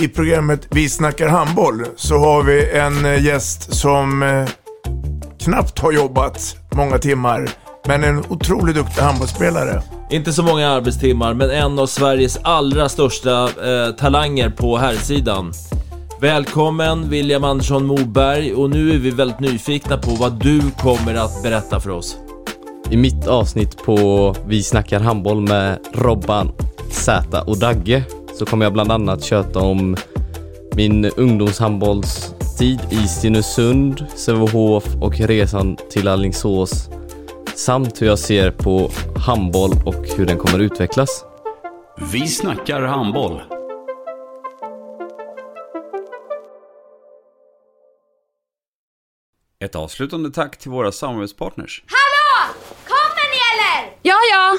i programmet Vi snackar handboll så har vi en eh, gäst som eh, knappt har jobbat många timmar men en otroligt duktig handbollsspelare. Inte så många arbetstimmar, men en av Sveriges allra största eh, talanger på herrsidan. Välkommen William Andersson Moberg och nu är vi väldigt nyfikna på vad du kommer att berätta för oss. I mitt avsnitt på Vi snackar handboll med Robban, Zäta och Dagge så kommer jag bland annat köta om min ungdomshandbollstid i Stenungsund, Sävehof och resan till Alingsås samt hur jag ser på handboll och hur den kommer utvecklas. Vi snackar handboll. Ett avslutande tack till våra samarbetspartners. Hallå! Kommer ni eller? Ja, ja.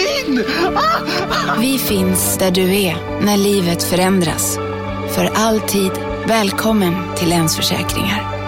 Ah! Vi finns där du är när livet förändras. För alltid välkommen till Länsförsäkringar.